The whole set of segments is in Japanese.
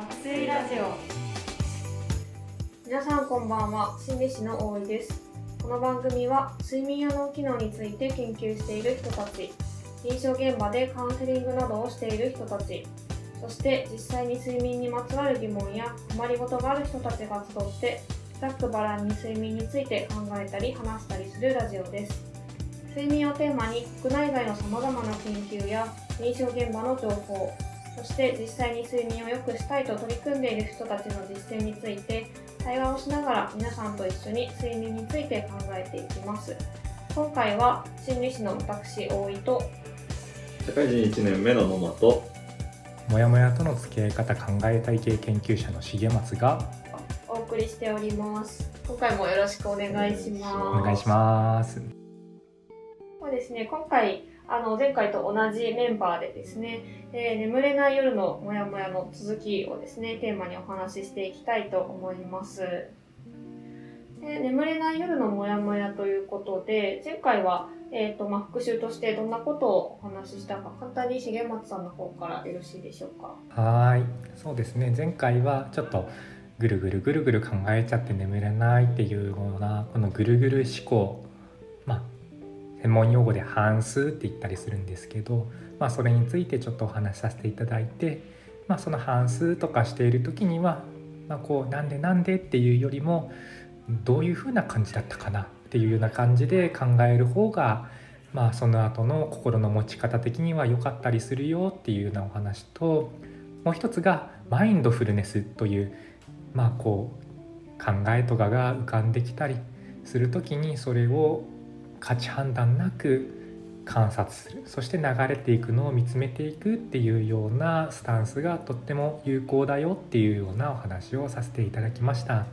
爆睡ラジオ。皆さんこんばんは。心理師の大井です。この番組は睡眠や脳機能について研究している人たち。臨床現場でカウンセリングなどをしている人たち。そして実際に睡眠にまつわる疑問や困りごとがある人たちが集ってざっくばらんに睡眠について考えたり話したりするラジオです。睡眠をテーマに国内外のさまざまな研究や臨床現場の情報そして実際に睡眠を良くしたいと取り組んでいる人たちの実践について対話をしながら皆さんと一緒に睡眠について考えていきます。今回は心理師の私大井と社会人1年目の野間ともやもやとの付き合い方考え体系研究者の重松がお送りしております。今回もよろしくお願いします。お願いします。そうですね今回あの前回と同じメンバーでですね、えー、眠れない夜のモヤモヤの続きをですねテーマにお話ししていきたいと思います。で眠れない夜のモヤモヤということで前回は、えーとまあ、復習としてどんなことをお話ししたか簡単に重松さんの方からよろしいでしょうか。はい。そうですね。前回はちょっとぐるぐるぐるぐる考えちゃって眠れないっていうようなこのぐるぐる思考。まあ専門用語で半数って言ったりするんですけど、まあ、それについてちょっとお話しさせていただいて、まあ、その半数とかしている時には、まあ、こうなんでなんでっていうよりもどういうふうな感じだったかなっていうような感じで考える方が、まあ、その後の心の持ち方的には良かったりするよっていうようなお話ともう一つがマインドフルネスという、まあ、こう考えとかが浮かんできたりする時にそれを価値判断なく観察するそして流れていくのを見つめていくっていうようなスタンスがとっても有効だよっていうようなお話をさせていただきました。は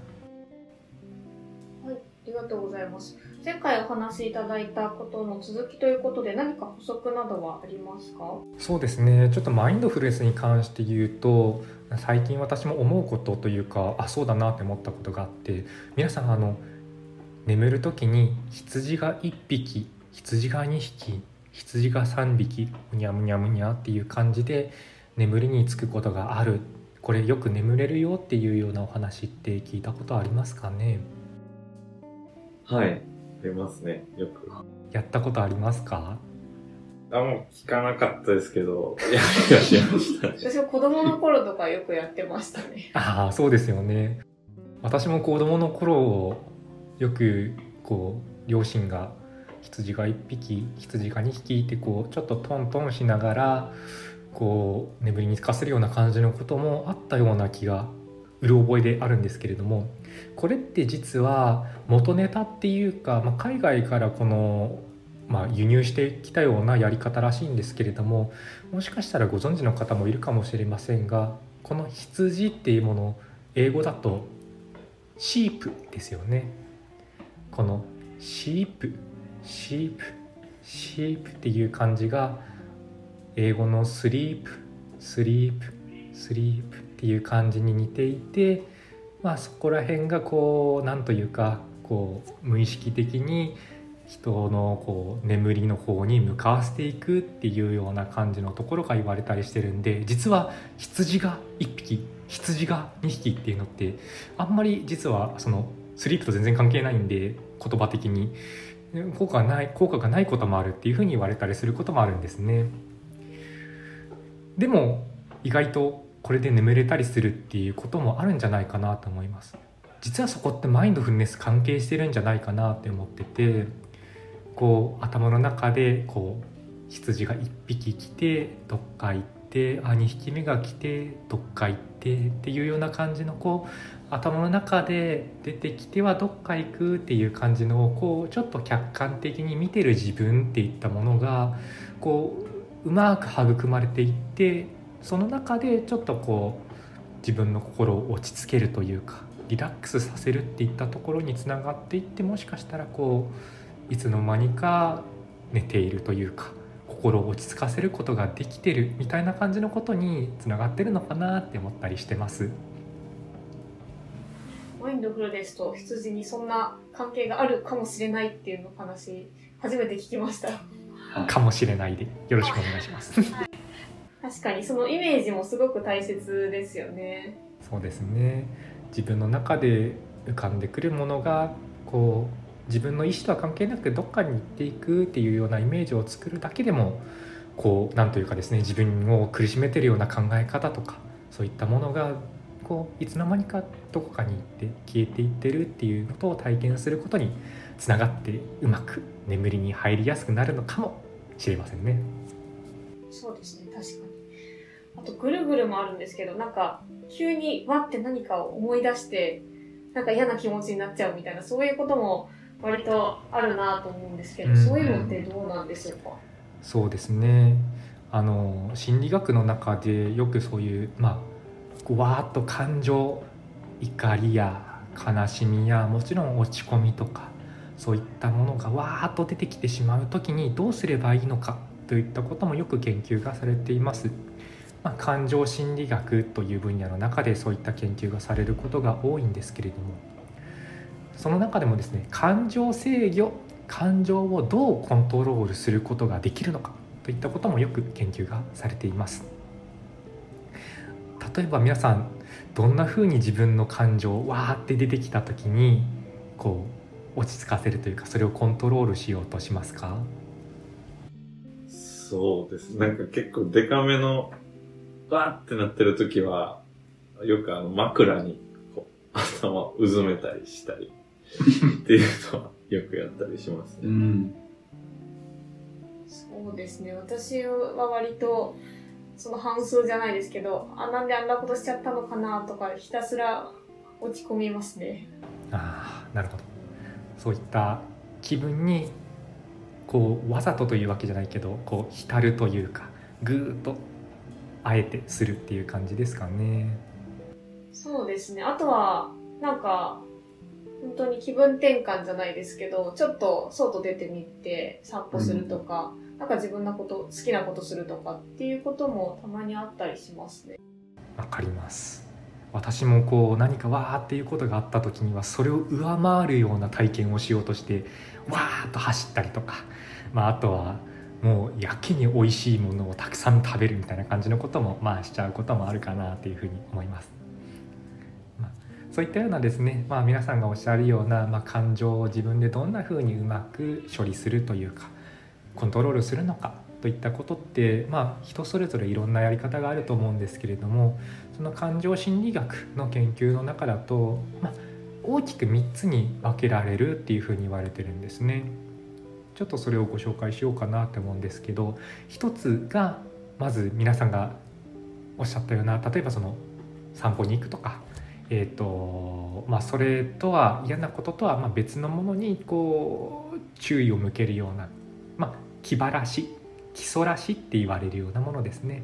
い、ありがとうございます。前回お話しいただいたことの続きということで何か補足などはありますか？そうですねちょっとマインドフルネスに関して言うと最近私も思うことというかあそうだなって思ったことがあって皆さんあの眠る時に羊が1匹羊が2匹羊が3匹むにゃむにゃむにゃっていう感じで眠りにつくことがある。これよく眠れるよっていうようなお話って聞いたことありますかね？はいありますねよく。やったことありますか？あもう聞かなかったですけど。やりはしました私は子供の頃とかよくやってましたね。ああそうですよね。私も子供の頃よくこう両親が羊が1匹羊が2匹ってこうちょっとトントンしながらこう眠りにつかせるような感じのこともあったような気がうる覚えであるんですけれどもこれって実は元ネタっていうか、まあ、海外からこの、まあ、輸入してきたようなやり方らしいんですけれどももしかしたらご存知の方もいるかもしれませんがこの羊っていうもの英語だと sheep ですよね。この sheep sheep sheep っていう感じが英語の sleep sleep sleep っていう感じに似ていてまあそこら辺がこうなんというかこう無意識的に人のこう眠りの方に向かわせていくっていうような感じのところが言われたりしてるんで実は羊が1匹羊が2匹っていうのってあんまり実はそのスリープと全然関係ないんで言葉的に。効果がない効果がないこともあるっていうふうに言われたりすることもあるんですね。でも意外とこれで眠れたりするっていうこともあるんじゃないかなと思います。実はそこってマインドフルネス関係してるんじゃないかなって思っててこう頭の中でこう羊が1匹来てどっか行ってあ2匹目が来てどっか行ってっていうような感じのこう頭の中で出てきてはどっか行くっていう感じのこうちょっと客観的に見てる自分っていったものがこううまく育まれていってその中でちょっとこう自分の心を落ち着けるというかリラックスさせるっていったところにつながっていってもしかしたらこういつの間にか寝ているというか心を落ち着かせることができてるみたいな感じのことにつながってるのかなって思ったりしてます。マインドフルネスと羊にそんな関係があるかもしれないっていうの話初めて聞きました。かもしれないで。よろしくお願いします。は確かにそのイメージもすごく大切ですよね。そうですね。自分の中で浮かんでくるものがこう自分の意思とは関係なくどっかに行っていくっていうようなイメージを作るだけでもこうなんというかですね自分を苦しめてるような考え方とかそういったものがこういつの間にかどこかに行って消えていってるっていうことを体験することにつながってうまく眠りに入りやすくなるのかもしれませんね。そうですね、確かに。あと、ぐるぐるもあるんですけど、なんか、急にわって何かを思い出して、なんか嫌な気持ちになっちゃうみたいな、そういうことも割とあるなと思うんですけど、うん。そういうのってどうなんでしょうか？そうですね。あの心理学の中でよくそういうまあわーっと感情怒りや悲しみやもちろん落ち込みとかそういったものがわーっと出てきてしまう時にどうすればいいのか？といったこともよく研究がされています。まあ、感情心理学という分野の中でそういった研究がされることが多いんですけれどもその中でもですね感情制御感情をどうコントロールすることができるのかといったこともよく研究がされています。例えば皆さんどんな風に自分の感情わーって出てきた時にこう落ち着かせるというかそれをコントロールしようとしますか？そうです。なんか結構デカめの、わーってなってる時は、よくあの枕にこう頭をうずめたりしたり。っていうのはよくやったりしますね。うん。そうですね、私は割と、その半数じゃないですけど、あ、なんであんなことしちゃったのかなとか、ひたすら落ち込みますね。ああなるほどそういった気分にこうわざとというわけじゃないけどこう浸るというかぐーっとあえてするっていう感じですかねそうですね。あとは、なんか、本当に気分転換じゃないですけど、ちょっと外出てみて散歩するとか、なんか自分のこと、好きなことするとかっていうこともたまにあったりしますね。わかります私もこう何かわーっていうことがあった時にはそれを上回るような体験をしようとしてわーっと走ったりとか、まあ、あとはもうやけに美味しいものをたくさん食べるみたいな感じのこともまあしちゃうこともあるかなというふうに思います。そういったようなですね、まあ、皆さんがおっしゃるような、まあ、感情を自分でどんなふうにうまく処理するというかコントロールするのかといったことって、まあ、人それぞれいろんなやり方があると思うんですけれどもその感情心理学の研究の中だと、まあ、大きく3つに分けられるっていうふうに言われてるんですね。ちょっとそれをご紹介しようかなって思うんですけど一つがまず皆さんがおっしゃったような例えばその散歩に行くとか、えーとまあ、それとは嫌なこととはま別のものにこう注意を向けるような、まあ、気晴らし基礎らしって言われるようなものですね。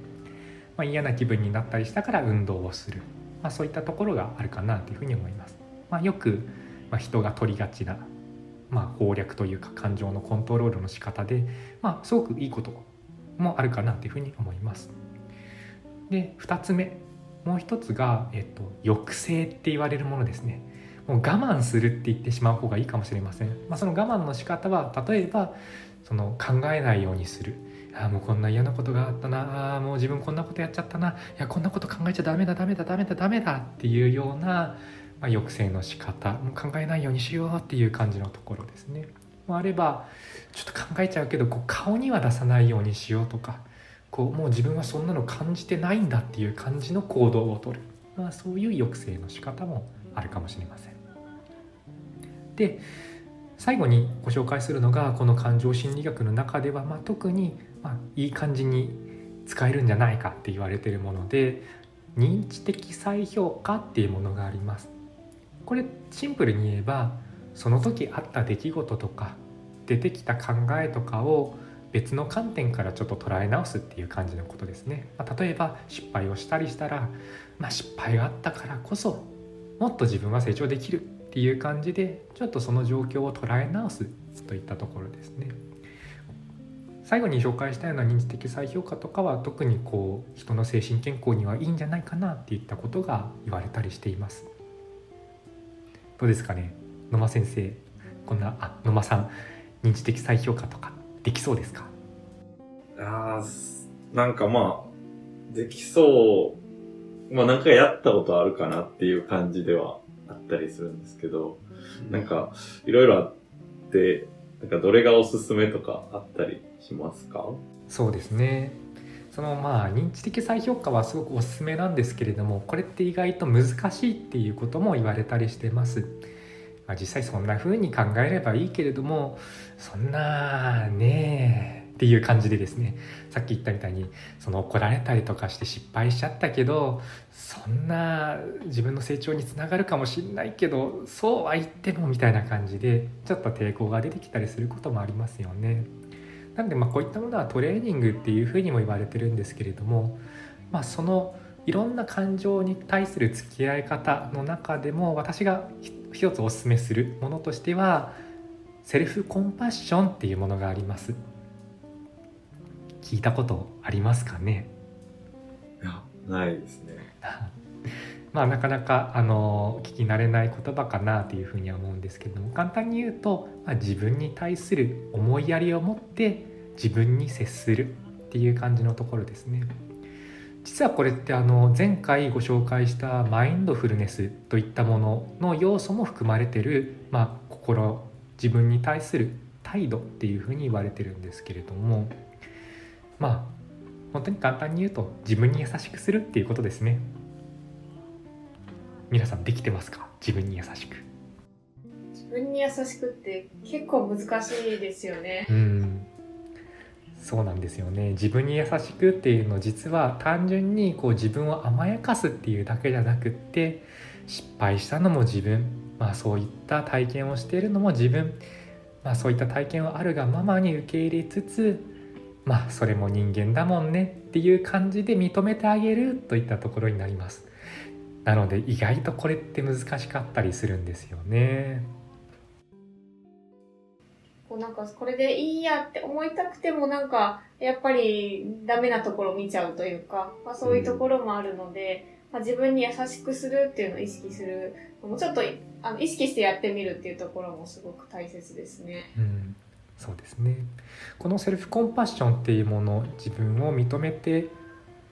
まあ、嫌な気分になったりしたから運動をする、まあ、そういったところがあるかなというふうに思います。まあ、よく、ま、人が取りがちな、ま、攻略というか感情のコントロールの仕方で、ま、すごくいいこともあるかなというふうに思います。で2つ目もう一つが、えっと、抑制って言われるものですね。もう我慢するって言ってしまう方がいいかもしれません。まあ、その我慢の仕方は例えばその考えないようにする。ああもうこんな嫌なことがあったなああもう自分こんなことやっちゃったないやこんなこと考えちゃダメだダメだダメだダメだっていうような、まあ、抑制の仕方もう考えないようにしようっていう感じのところですね。もあればちょっと考えちゃうけどこう顔には出さないようにしようとかこうもう自分はそんなの感じてないんだっていう感じの行動をとる、まあ、そういう抑制の仕方もあるかもしれません。で最後にご紹介するのがこの感情心理学の中では、まあ、特に、まあ、いい感じに使えるんじゃないかって言われてるもので認知的再評価っていうものがあります。これシンプルに言えばその時あった出来事とか出てきた考えとかを別の観点からちょっと捉え直すっていう感じのことですね。まあ、例えば失敗をしたりしたら、まあ、失敗があったからこそもっと自分は成長できるっていう感じでちょっとその状況を捉え直すといったところですね。最後に紹介したような認知的再評価とかは特にこう人の精神健康にはいいんじゃないかなっていったことが言われたりしています。どうですかね？野間先生こんなあ野間さん認知的再評価とかできそうですか？ああ、なんかまあ、できそう、まあなんかやったことあるかなっていう感じではあったりするんですけど、なんか、いろいろあって、なんかどれがおすすめとかあったりしますか？そうですね。そのまあ認知的再評価はすごくおすすめなんですけれどもこれって意外と難しいっていうことも言われたりしてます、まあ、実際そんな風に考えればいいけれどもそんなねえっていう感じでですねさっき言ったみたいにその怒られたりとかして失敗しちゃったけどそんな自分の成長につながるかもしれないけどそうは言ってもみたいな感じでちょっと抵抗が出てきたりすることもありますよね。なのでまあこういったものはトレーニングっていうふうにも言われてるんですけれども、まあ、そのいろんな感情に対する付き合い方の中でも私が一つおすすめするものとしてはセルフコンパッションっていうものがあります聞いたことありますかね？いや、ないですね。まあなかなかあの聞き慣れない言葉かなというふうには思うんですけども簡単に言うと、まあ、自分に対する思いやりを持って自分に接するっていう感じのところですね。実はこれってあの前回ご紹介したマインドフルネスといったものの要素も含まれてる、まあ、心自分に対する態度っていうふうに言われてるんですけれどもまあ本当に簡単に言うと自分に優しくするっていうことですね。皆さんできてますか？自分に優しく自分に優しくって結構難しいですよね。うんそうなんですよね。自分に優しくっていうの実は単純にこう自分を甘やかすっていうだけじゃなくって失敗したのも自分まあそういった体験をしているのも自分まあそういった体験をあるがままに受け入れつつまあそれも人間だもんねっていう感じで認めてあげるといったところになります。なので意外とこれって難しかったりするんですよね。こうなんかこれでいいやって思いたくてもなんかやっぱりダメなところを見ちゃうというか、まあ、そういうところもあるので、まあ、自分に優しくするっていうのを意識するのもちょっとあの意識してやってみるっていうところもすごく大切ですね。うんそうですねこのセルフコンパッションっていうもの自分を認めて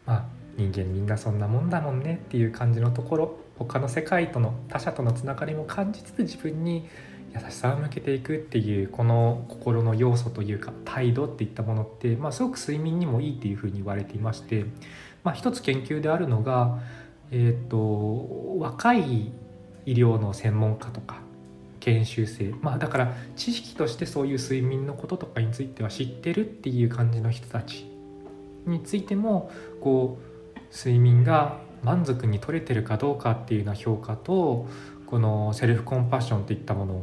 まあ人間みんなそんなもんだもんねっていう感じのところ他の世界との他者とのつながりも感じつつ自分に優しさを向けていくっていうこの心の要素というか態度っていったものって、まあ、すごく睡眠にもいいっていうふうに言われていまして、まあ、一つ研究であるのが、えー、と若い医療の専門家とか研修生まあだから知識としてそういう睡眠のこととかについては知ってるっていう感じの人たちについてもこう睡眠が満足に取れてるかどうかっていうような評価とこのセルフコンパッションといったもの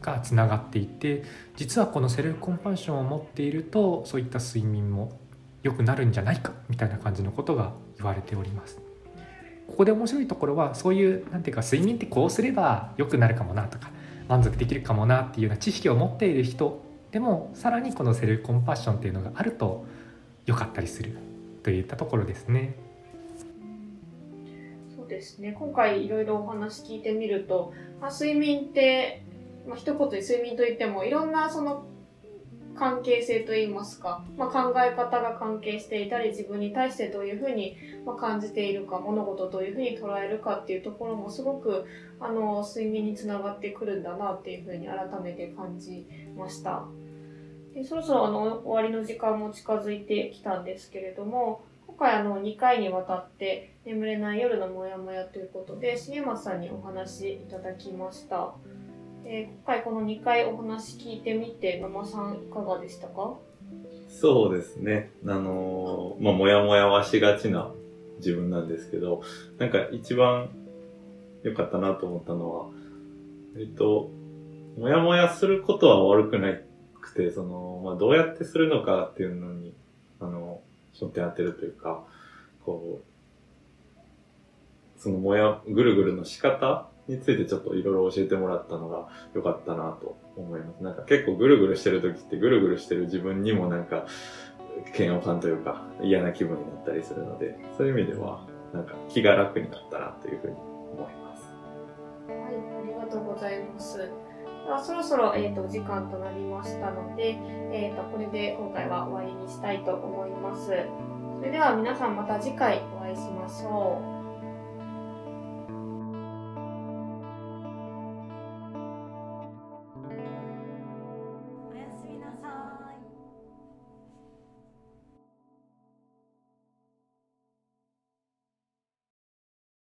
がつながっていて実はこのセルフコンパッションを持っているとそういった睡眠も良くなるんじゃないかみたいな感じのことが言われております。ここで面白いところはそういうなんていうか睡眠ってこうすれば良くなるかもなとか満足できるかもなっていうような知識を持っている人でもさらにこのセルフコンパッションっていうのがあると良かったりするといったところですね。ですね。今回いろいろお話聞いてみると、まあ、睡眠って、まあ、一言で睡眠といってもいろんなその関係性といいますか、まあ、考え方が関係していたり自分に対してどういうふうに感じているか物事をどういうふうに捉えるかっていうところもすごくあの睡眠につながってくるんだなっていうふうに改めて感じました。でそろそろあの終わりの時間も近づいてきたんですけれども今回あの2回にわたって眠れない夜のモヤモヤということで重松さんにお話いただきました、えー今回この2回お話聞いてみて野間さんいかがでしたか？そうですね。あのーまあ、もやもやはしがちな自分なんですけど、なんか一番良かったなと思ったのは、えっと、もやもやすることは悪くないくて、その、まあ、どうやってするのかっていうのに、あの、焦点当てるというか、こう、そのもや、ぐるぐるの仕方についてちょっといろいろ教えてもらったのが良かったなと思います。なんか結構ぐるぐるしてる時ってぐるぐるしてる自分にもなんか嫌悪感というか嫌な気分になったりするので、そういう意味ではなんか気が楽になったなというふうに思います。はい、ありがとうございます。ではそろそろ、えー、とお時間となりましたので、えー、とこれで今回は終わりにしたいと思います。それでは皆さんまた次回お会いしましょう。